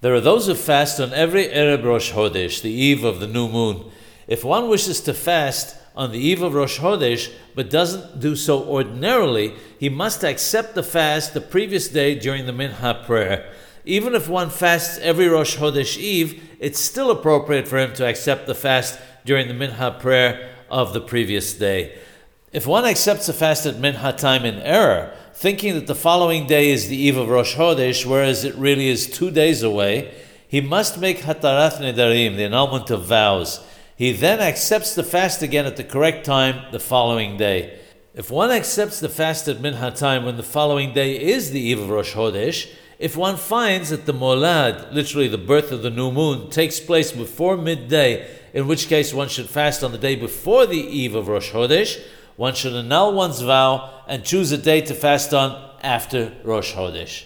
There are those who fast on every Erev Rosh Chodesh, the eve of the new moon. If one wishes to fast on the eve of Rosh Chodesh, but doesn't do so ordinarily, he must accept the fast the previous day during the Minha prayer. Even if one fasts every Rosh Chodesh Eve, it's still appropriate for him to accept the fast during the Minha prayer of the previous day. If one accepts a fast at Minha time in error, thinking that the following day is the eve of Rosh Chodesh, whereas it really is two days away, he must make Hatarat Nedarim, the annulment of vows. He then accepts the fast again at the correct time the following day. If one accepts the fast at Minha time when the following day is the eve of Rosh Chodesh, if one finds that the Molad, literally the birth of the new moon, takes place before midday, in which case one should fast on the day before the eve of Rosh Chodesh, one should annul one's vow and choose a day to fast on after Rosh Chodesh.